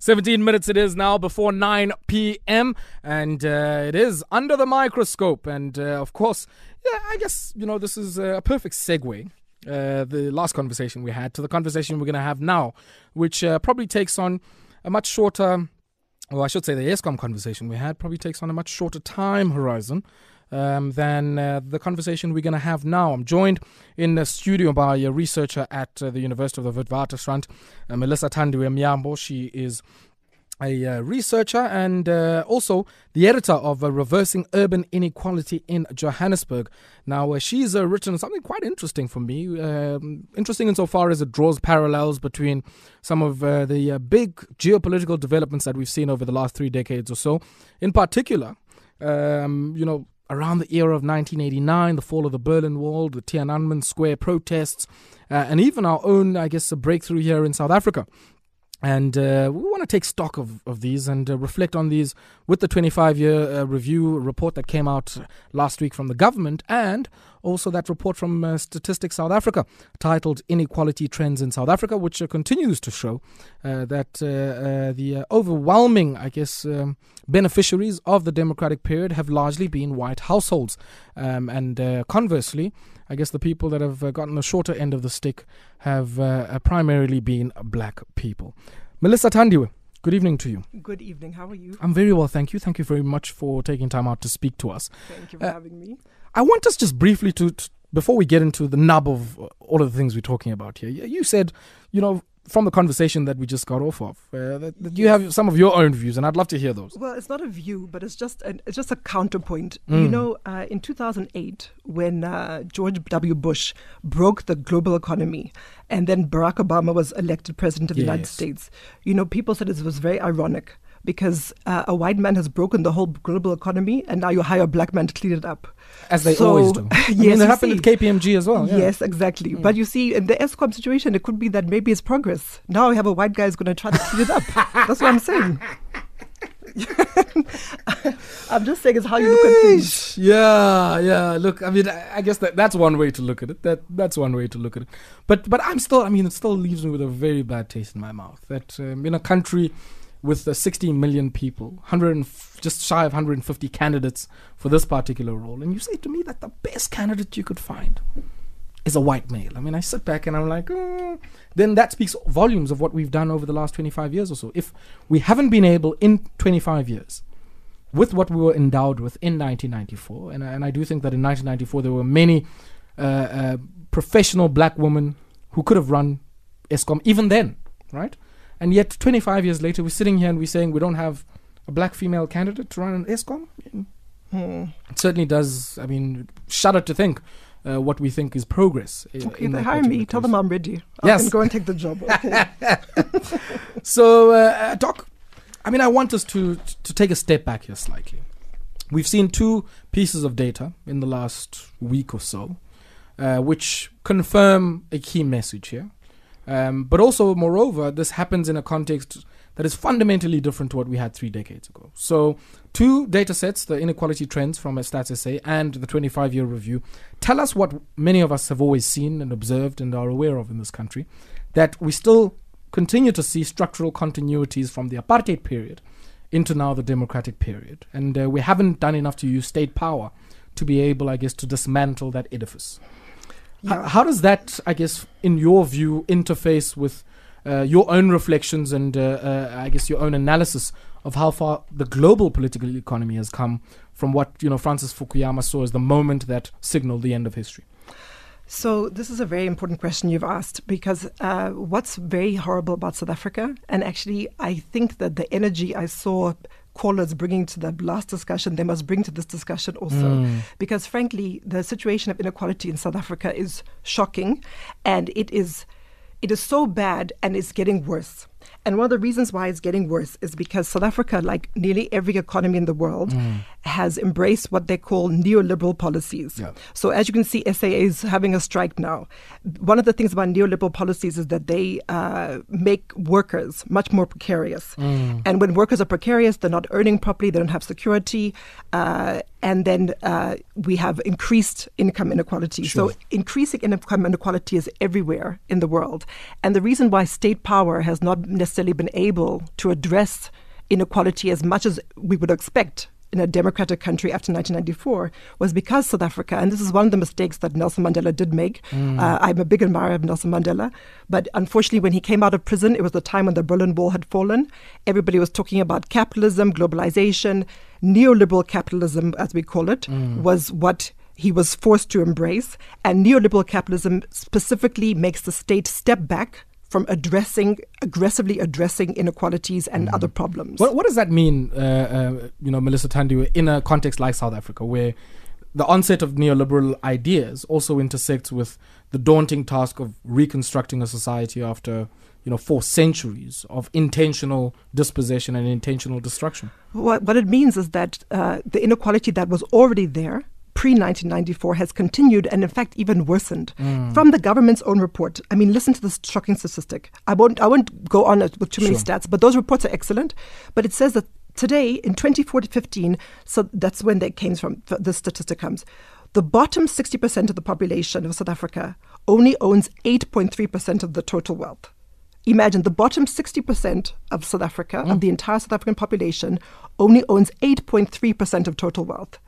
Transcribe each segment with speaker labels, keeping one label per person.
Speaker 1: 17 minutes it is now before 9 p.m. And uh, it is under the microscope. And uh, of course, yeah, I guess, you know, this is a perfect segue. Uh, the last conversation we had to the conversation we're going to have now, which uh, probably takes on a much shorter, well, I should say the Eskom conversation we had probably takes on a much shorter time horizon um, than uh, the conversation we're going to have now. I'm joined in the studio by a researcher at uh, the University of the Witwatersrand, uh, Melissa Thandiwe Myambo. She is a uh, researcher and uh, also the editor of uh, Reversing Urban Inequality in Johannesburg. Now, uh, she's uh, written something quite interesting for me, um, interesting insofar as it draws parallels between some of uh, the big geopolitical developments that we've seen over the last three decades or so. In particular, um, you know, around the era of 1989, the fall of the Berlin Wall, the Tiananmen Square protests, uh, and even our own, I guess, a breakthrough here in South Africa. And uh, we want to take stock of, of these and uh, reflect on these with the 25 year uh, review report that came out last week from the government and also that report from uh, Statistics South Africa titled Inequality Trends in South Africa, which uh, continues to show uh, that the overwhelming, I guess, um, beneficiaries of the democratic period have largely been white households. Um, and conversely, I guess the people that have uh, gotten the shorter end of the stick have uh, uh, primarily been black people. Melissa Thandiwe. Good evening to you.
Speaker 2: Good evening. How are you?
Speaker 1: I'm very well, thank you. Thank you very much for taking time out to speak to us.
Speaker 2: Thank you for having me.
Speaker 1: I want us just briefly to, to, before we get into the nub of all of the things we're talking about here. You said, you know, from the conversation that we just got off of, uh, that, that you have some of your own views, and I'd love to hear those.
Speaker 2: Well, it's not a view, but it's just an, it's just a counterpoint. Mm. You know, uh, in 2008, when uh, George W. Bush broke the global economy, and then Barack Obama was elected president of the yes. United States, you know, people said it was very ironic because uh, a white man has broken the whole global economy, and now you hire a black man to clean it up.
Speaker 1: As they so, always do. I yes, mean, it happened see. at KPMG as well.
Speaker 2: Yeah. Yes, exactly. Mm. But you see, in the Eskom situation, it could be that maybe it's progress. Now we have a white guy who's going to try to clean it up. That's what I'm saying. I'm just saying it's how you look at things.
Speaker 1: Yeah, yeah. Look, I mean, I guess that that's one way to look at it. That that's one way to look at it. But but I'm still. I mean, it still leaves me with a very bad taste in my mouth. That um, in a country with uh, 60 million people, 100 f- just shy of 150 candidates for this particular role, and you say to me that the best candidate you could find is a white male. I mean, I sit back and I'm like, mm. then that speaks volumes of what we've done over the last 25 years or so. If we haven't been able in 25 years, with what we were endowed with in 1994, and, and I do think that in 1994 there were many uh, uh, professional black women who could have run Eskom even then, right? And yet, 25 years later, we're sitting here and we're saying we don't have a black female candidate to run an Eskom. Hmm. It certainly does. I mean, shudder to think uh, what we think is progress.
Speaker 2: Okay, they hire me. Case. Tell them I'm ready. Yes. Can go and take the job. Okay.
Speaker 1: so, uh, Doc, I mean, I want us to to take a step back here slightly. We've seen two pieces of data in the last week or so, uh, which confirm a key message here. Um, but also, moreover, this happens in a context that is fundamentally different to what we had three decades ago. So, two data sets, the inequality trends from a Stats SA and the 25 year review, tell us what many of us have always seen and observed and are aware of in this country that we still continue to see structural continuities from the apartheid period into now the democratic period. And uh, we haven't done enough to use state power to be able, I guess, to dismantle that edifice. How, does that, I guess, in your view, interface with uh, your own reflections and, uh, uh, I guess, your own analysis of how far the global political economy has come from what you know Francis Fukuyama saw as the moment that signaled the end of history?
Speaker 2: So this is a very important question you've asked because uh, what's very horrible about South Africa, and actually I think that the energy I saw callers bringing to the last discussion, they must bring to this discussion also. Mm. Because frankly, the situation of inequality in South Africa is shocking and it is it is so bad and it's getting worse. And one of the reasons why it's getting worse is because South Africa, like nearly every economy in the world, mm. has embraced what they call neoliberal policies. Yeah. So, as you can see, SAA is having a strike now. One of the things about neoliberal policies is that they uh, make workers much more precarious. Mm. And when workers are precarious, they're not earning properly, they don't have security. Uh, and then uh, we have increased income inequality. Sure. So, increasing income inequality is everywhere in the world. And the reason why state power has not necessarily been able to address inequality as much as we would expect in a democratic country after 1994 was because South Africa, and this is one of the mistakes that Nelson Mandela did make. Mm. Uh, I'm a big admirer of Nelson Mandela, but unfortunately, when he came out of prison, it was the time when the Berlin Wall had fallen. Everybody was talking about capitalism, globalization, neoliberal capitalism, as we call it, mm. was what he was forced to embrace. And neoliberal capitalism specifically makes the state step back from addressing aggressively addressing inequalities and mm. other problems.
Speaker 1: What, what, does that mean, uh, uh, you know, Melissa Thandiwe, in a context like South Africa, where the onset of neoliberal ideas also intersects with the daunting task of reconstructing a society after you know four centuries of intentional dispossession and intentional destruction.
Speaker 2: What what it means is that uh, the inequality that was already there pre 1994 has continued and, in fact, even worsened. Mm. From the government's own report, I mean, listen to this shocking statistic. I won't, I won't go on with too many sure. stats, but those reports are excellent. But it says that today, in 2015, so that's when they came from, the statistic comes. The bottom 60% of the population of South Africa only owns 8.3% of the total wealth. Imagine the bottom 60% of South Africa, mm. of the entire South African population, only owns 8.3% of total wealth.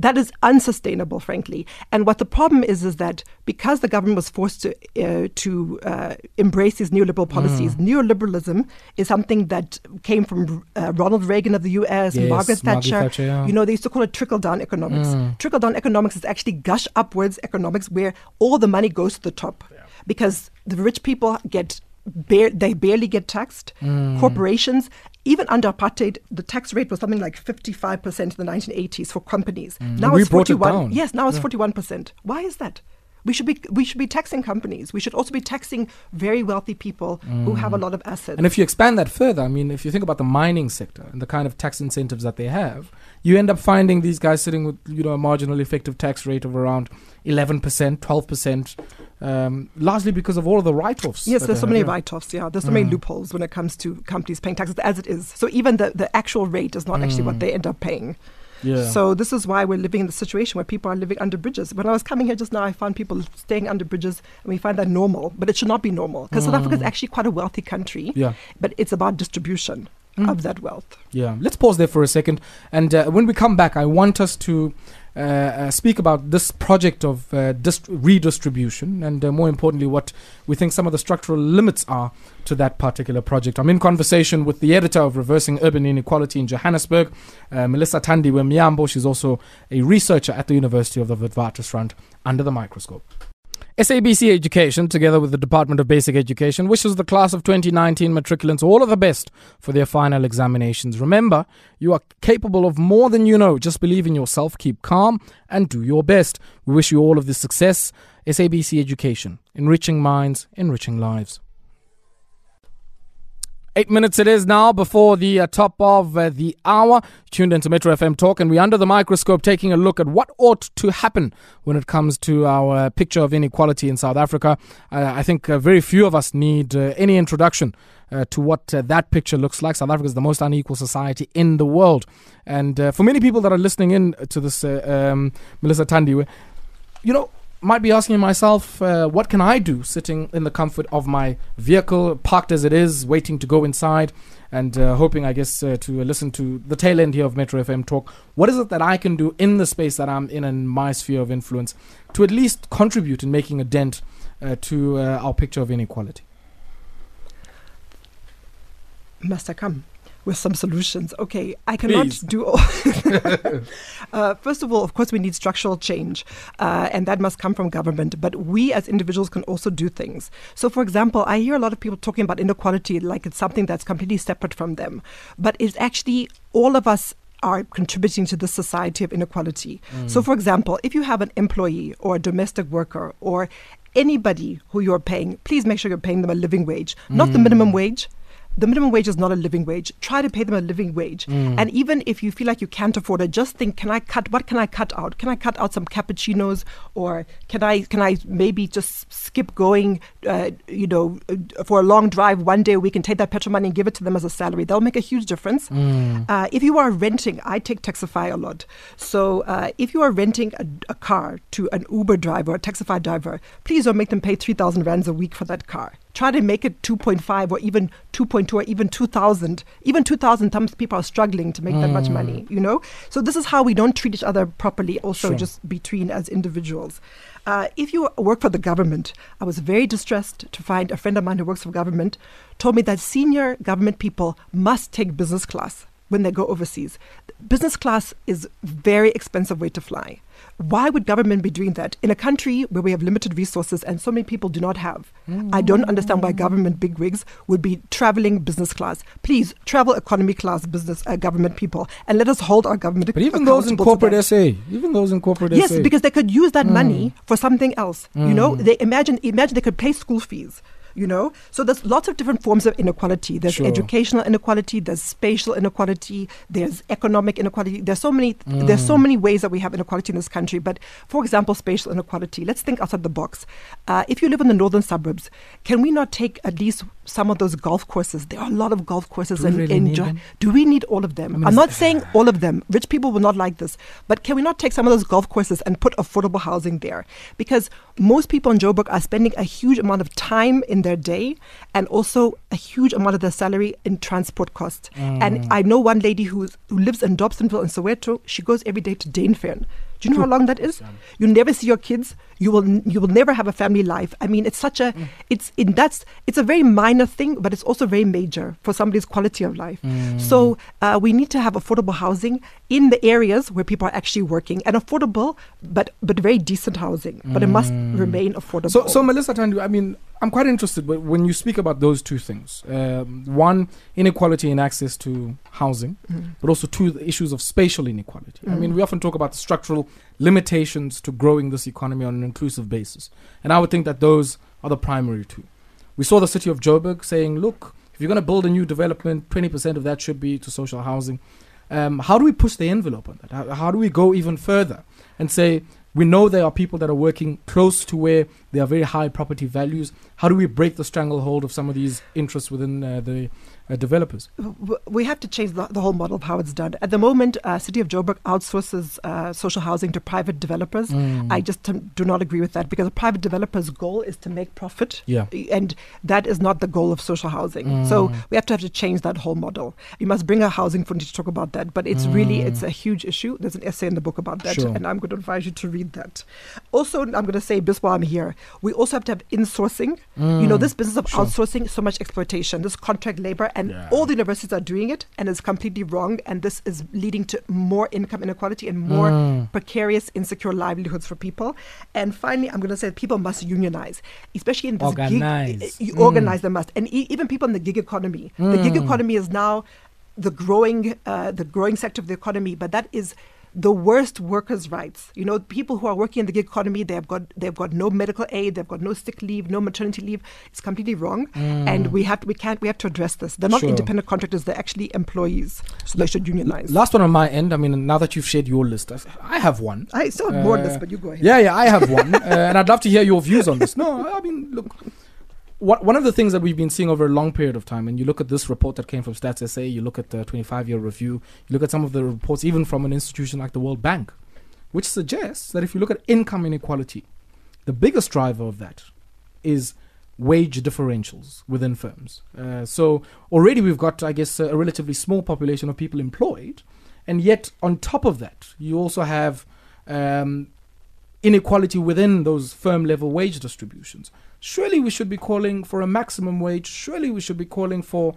Speaker 2: That is unsustainable, frankly. And what the problem is is that because the government was forced to uh, to uh, embrace these neoliberal policies, mm. neoliberalism is something that came from uh, Ronald Reagan of the U.S. Yes, Margaret Thatcher. Margaret Thatcher yeah. You know, they used to call it trickle down economics. Mm. Trickle down economics is actually gush upwards economics, where all the money goes to the top, yeah. because the rich people get Bare, they barely get taxed. Mm. Corporations even under apartheid, the tax rate was something like 55% in the 1980s for companies.
Speaker 1: Mm. Now we it's 41.
Speaker 2: It yes, now it's yeah. 41%. Why is that? We should be we should be taxing companies. We should also be taxing very wealthy people mm. who have a mm. lot of assets.
Speaker 1: And if you expand that further, I mean, if you think about the mining sector and the kind of tax incentives that they have, you end up finding these guys sitting with you know a marginal effective tax rate of around 11%, 12%, um, largely because of all of the write-offs.
Speaker 2: Yes, there's so many write-offs. Yeah, there's so mm. many loopholes when it comes to companies paying taxes as it is. So even the, the actual rate is not mm. actually what mm. they end up paying. Yeah. So this is why we're living in the situation where people are living under bridges. When I was coming here just now, I found people staying under bridges, and we find that normal, but it should not be normal because mm. South Africa is mm. actually quite a wealthy country. Yeah. But it's about distribution mm. of that wealth.
Speaker 1: Yeah. Let's pause there for a second, and uh, when we come back, I want us to uh, uh, speak about this project of uh, dist- redistribution and more importantly, what we think some of the structural limits are to that particular project. I'm in conversation with the editor of Reversing Urban Inequality in Johannesburg, Melissa Thandiwe Myambo. She's also a researcher at the University of the Witwatersrand under the microscope. SABC Education, together with the Department of Basic Education, wishes the class of 2019 matriculants all of the best for their final examinations. Remember, you are capable of more than you know. Just believe in yourself, keep calm, and do your best. We wish you all of the success. SABC Education, enriching minds, enriching lives. Eight minutes it is now before the uh, top of uh, the hour. Tuned into Metro FM Talk, and we're under the microscope taking a look at what ought to happen when it comes to our uh, picture of inequality in South Africa. Uh, I think uh, very few of us need uh, any introduction to what that picture looks like. South Africa is the most unequal society in the world. And for many people that are listening in to this, um, Melissa Thandiwe, you know, might be asking myself, uh, what can I do sitting in the comfort of my vehicle, parked as it is, waiting to go inside, and uh, hoping, I guess, uh, to listen to the tail end here of Metro FM talk. What is it that I can do in the space that I'm in and my sphere of influence to at least contribute in making a dent uh, to uh, our picture of inequality?
Speaker 2: Must I come? With some solutions. Okay, I cannot Please. do all. uh, first of all, of course, we need structural change, uh, and that must come from government. But we as individuals can also do things. So, for example, I hear a lot of people talking about inequality like it's something that's completely separate from them. But it's actually all of us are contributing to the society of inequality. Mm. So, for example, if you have an employee or a domestic worker or anybody who you're paying, please make sure you're paying them a living wage, not mm. the minimum wage, the minimum wage is not a living wage. Try to pay them a living wage. Mm. And even if you feel like you can't afford it, just think, can I cut what can I cut out? Can I cut out some cappuccinos or can I can I maybe just skip going uh, you know for a long drive one day a week and take that petrol money and give it to them as a salary. That'll make a huge difference. Mm. Uh, if you are renting, I take Taxify a lot. So uh, if you are renting a, a, car to an Uber driver or a Taxify driver, please don't make them pay 3,000 rands a week for that car try to make it 2.5 or even 2.2 or even 2000 even 2000 times people are struggling to make that much money you know? So this is how we don't treat each other properly also
Speaker 1: Sure.
Speaker 2: just between as individuals. Uh, if you work for the government i was very distressed to find a friend of mine who works for government told me that senior government people must take business class when they go overseas business class is very expensive way to fly why would government be doing that in a country where we have limited resources and so many people do not have? I don't understand why government bigwigs would be traveling business class. Please travel economy class business uh, government people and let us hold our government.
Speaker 1: But even those in corporate. SA, even those in corporate
Speaker 2: Yes,
Speaker 1: SA.
Speaker 2: Yes, because they could use that money for something else. You know,
Speaker 1: Mm.
Speaker 2: they imagine imagine they could pay school fees. You know, so there's lots of different forms of inequality. There's
Speaker 1: Sure.
Speaker 2: educational inequality. There's spatial inequality. There's economic inequality. There's so many. There's
Speaker 1: Mm.
Speaker 2: so many ways that we have inequality in this country. But for example, spatial inequality. Let's think outside the box. Uh, if you live in the northern suburbs, can we not take at least some of those golf courses? There are a lot of golf courses
Speaker 1: Do
Speaker 2: in,
Speaker 1: really
Speaker 2: in Jo- Do we need all of them?
Speaker 1: I mean, is
Speaker 2: not saying all of them. Rich people will not like this. But can we not take some of those golf courses and put affordable housing there? Because most people in Joburg are spending a huge amount of time in their day and also a huge amount of their salary in transport costs. And mm. I know one lady who's, who lives in Dobsonville in Soweto. She goes every day to Danefen. Do you know how long that is? You never see your kids. You will n- you will never have a family life. I mean, it's such a it's in that's it's a very minor thing, but it's also very major for somebody's quality of life. So uh, we need to have affordable housing in the areas where people are actually working and affordable, but but very decent housing. But it must remain affordable.
Speaker 1: So, so Melissa Tandu, I mean, I'm quite interested wh- when you speak about those two things. Um, one, inequality in access to housing,
Speaker 2: Mm.
Speaker 1: but also two, the issues of spatial inequality. I mean, we often talk about the structural limitations to growing this economy on an inclusive basis. And I would think that those are the primary two. We saw the city of Joburg saying, look, if you're going to build a new development, 20% of that should be to social housing. Um, how do we push the envelope on that? How, how do we go even further and say, we know there are people that are working close to where there are very high property values. How do we break the stranglehold of some of these interests within uh, the uh, developers?
Speaker 2: we have to change the, the whole model of how it's done. At the moment, uh, City of Joburg outsources uh, social housing to private developers.
Speaker 1: Mm.
Speaker 2: I just do not agree with that because a private developer's goal is to make profit.
Speaker 1: Yeah.
Speaker 2: And that is not the goal of social housing. So
Speaker 1: Mm.
Speaker 2: we have to have to change that whole model. You must bring a housing fund to talk about that. But it's really it's a huge issue. There's an essay in the book about that,
Speaker 1: Mm. Sure.
Speaker 2: and I'm going to advise you to read that. Also, I'm going to say this while I'm here. We also have to have insourcing. You know, this business of
Speaker 1: Mm. Sure.
Speaker 2: outsourcing so much exploitation, this contract labor, and
Speaker 1: Yeah.
Speaker 2: all the universities are doing it, and it's completely wrong. And this is leading to more income inequality and more
Speaker 1: Mm.
Speaker 2: precarious, insecure livelihoods for people. And finally, I'm going to say people must unionize, especially in this
Speaker 1: Organize.
Speaker 2: gig. You
Speaker 1: Mm.
Speaker 2: organize them must, and e- even people in the gig economy. The gig
Speaker 1: Mm.
Speaker 2: economy is now the growing, uh, the growing sector of the economy, but that is the worst workers' rights. You know, people who are working in the gig economy, they have got they've got no medical aid, they've got no sick leave, no maternity leave. It's completely wrong, and we have to, we can't we have to address this. They're not
Speaker 1: Mm. Sure.
Speaker 2: independent contractors; they're actually employees, so they should unionize.
Speaker 1: Last one on my end. I mean, now that you've shared your list, I- I have one.
Speaker 2: I still have more on this,
Speaker 1: Uh,
Speaker 2: but you go ahead.
Speaker 1: Yeah, yeah, I have one, uh, and I'd love to hear your views on this. No, I mean, look, one one of the things that we've been seeing over a long period of time, and you look at this report that came from Stats SA, you look at the 25 year review, you look at some of the reports, even from an institution like the World Bank, which suggests that if you look at income inequality, the biggest driver of that is wage differentials within firms. Uh, so already we've got, I guess, a relatively small population of people employed, and yet on top of that, you also have um, inequality within those firm level wage distributions. Surely we should be calling for a maximum wage. Surely we should be calling for,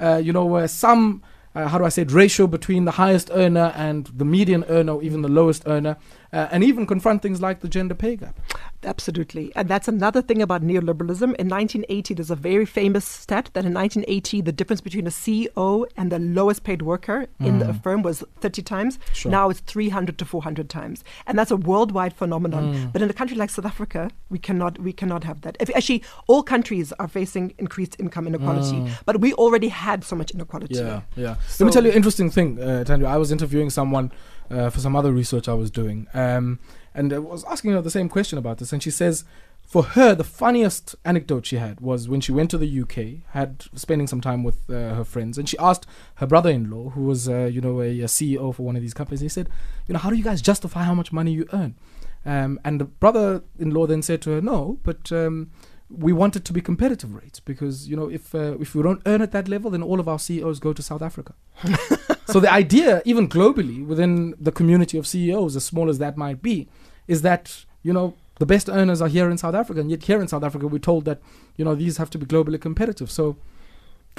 Speaker 1: uh, you know, uh, some. Uh, how do I say it, ratio between the highest earner and the median earner, or even the lowest earner, uh, and even confront things like the gender pay gap.
Speaker 2: Absolutely. And that's another thing about neoliberalism. In 1980, there's a very famous stat that in 1980, the difference between a CEO and the lowest paid worker in the firm was 30 times.
Speaker 1: Sure.
Speaker 2: Now it's 300 to 400 times. And that's a worldwide phenomenon. But in a country like South Africa, we cannot we cannot have that. If, actually, all countries are facing increased income inequality. But we already had so much inequality.
Speaker 1: Yeah, yeah. Let me tell you an interesting thing, uh, Tanya. I was interviewing someone uh, for some other research I was doing, um, and I was asking her the same question about this, and she says, for her, the funniest anecdote she had was when she went to the UK, had spending some time with uh, her friends, and she asked her brother-in-law, who was, uh, you know, a, a CEO for one of these companies. He said, you know, how do you guys justify how much money you earn? Um, and the brother-in-law then said to her, no, but um, we want it to be competitive rates because you know if uh, if we don't earn at that level, then all of our CEOs go to South Africa. so the idea, even globally within the community of CEOs, as small as that might be, is that you know the best earners are here in South Africa, and yet here in South Africa we're told that you know these have to be globally competitive. So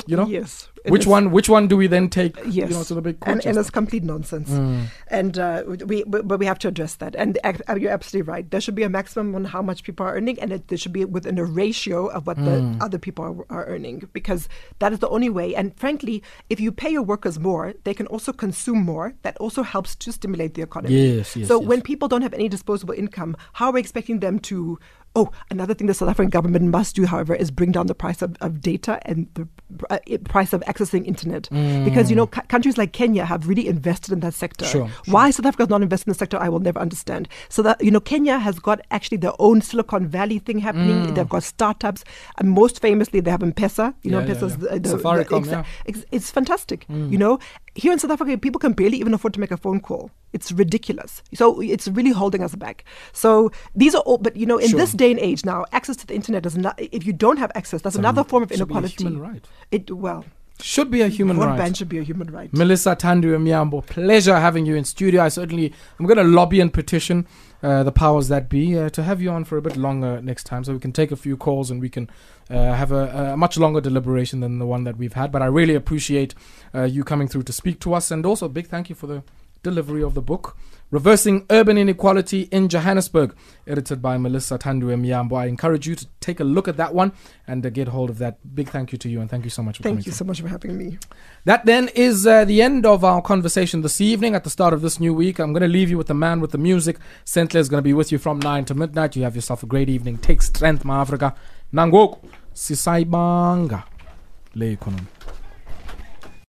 Speaker 1: you know?
Speaker 2: Yes.
Speaker 1: Which one which one do we then take
Speaker 2: yes.
Speaker 1: you know to the big
Speaker 2: and, and it's complete nonsense.
Speaker 1: Mm.
Speaker 2: and uh, we but we have to address that. And uh, you're absolutely right. There should be a maximum on how much people are earning and it, there should be within a ratio of what mm. the other people are, are, earning because that is the only way. And frankly if you pay your workers more they can also consume more. That also helps to stimulate the economy.
Speaker 1: Yes, yes
Speaker 2: so
Speaker 1: yes.
Speaker 2: when people don't have any disposable income how are we expecting them to Oh, another thing the South African government must do, however, is bring down the price of, of data and the uh, price of accessing internet. Mm. Because, you know, c- countries like Kenya have really invested in that sector.
Speaker 1: Sure,
Speaker 2: Why South Africa is not invested in the sector, I will never understand. So that, you know, Kenya has got actually their own Silicon Valley thing happening. Mm. They've got startups. And most famously, they have M-Pesa. You
Speaker 1: yeah,
Speaker 2: know, M-Pesa's
Speaker 1: yeah, yeah.
Speaker 2: the,
Speaker 1: the, Safaricom,
Speaker 2: the,
Speaker 1: yeah.
Speaker 2: it's, it's fantastic,
Speaker 1: mm.
Speaker 2: you know here in South Africa, people can barely even afford to make a phone call. It's ridiculous. So it's really holding us back. So these are all, but you know, in
Speaker 1: sure.
Speaker 2: this day and age now, access to the internet is not. If you don't have access, that's
Speaker 1: so
Speaker 2: another form of inequality.
Speaker 1: human right.
Speaker 2: It well.
Speaker 1: Should be a human
Speaker 2: Broadband
Speaker 1: right.
Speaker 2: should be a human right.
Speaker 1: Melissa Tandu Myambo, pleasure having you in studio. I certainly, I'm going to lobby and petition uh, the powers that be uh, to have you on for a bit longer next time so we can take a few calls and we can uh, have a, a, much longer deliberation than the one that we've had. But I really appreciate uh, you coming through to speak to us and also a big thank you for the delivery of the book. Reversing Urban Inequality in Johannesburg, edited by Melissa Tandu Myambo. I encourage you to take a look at that one and uh, get hold of that. Big thank you to you and thank you so much for
Speaker 2: thank you
Speaker 1: through.
Speaker 2: so much for having me.
Speaker 1: That then is uh, the end of our conversation this evening. At the start of this new week, I'm going to leave you with the man with the music. Sentle is going to be with you from 9 to midnight. You have yourself a great evening. Take strength, my Africa. nangoku sisayibanga le economy.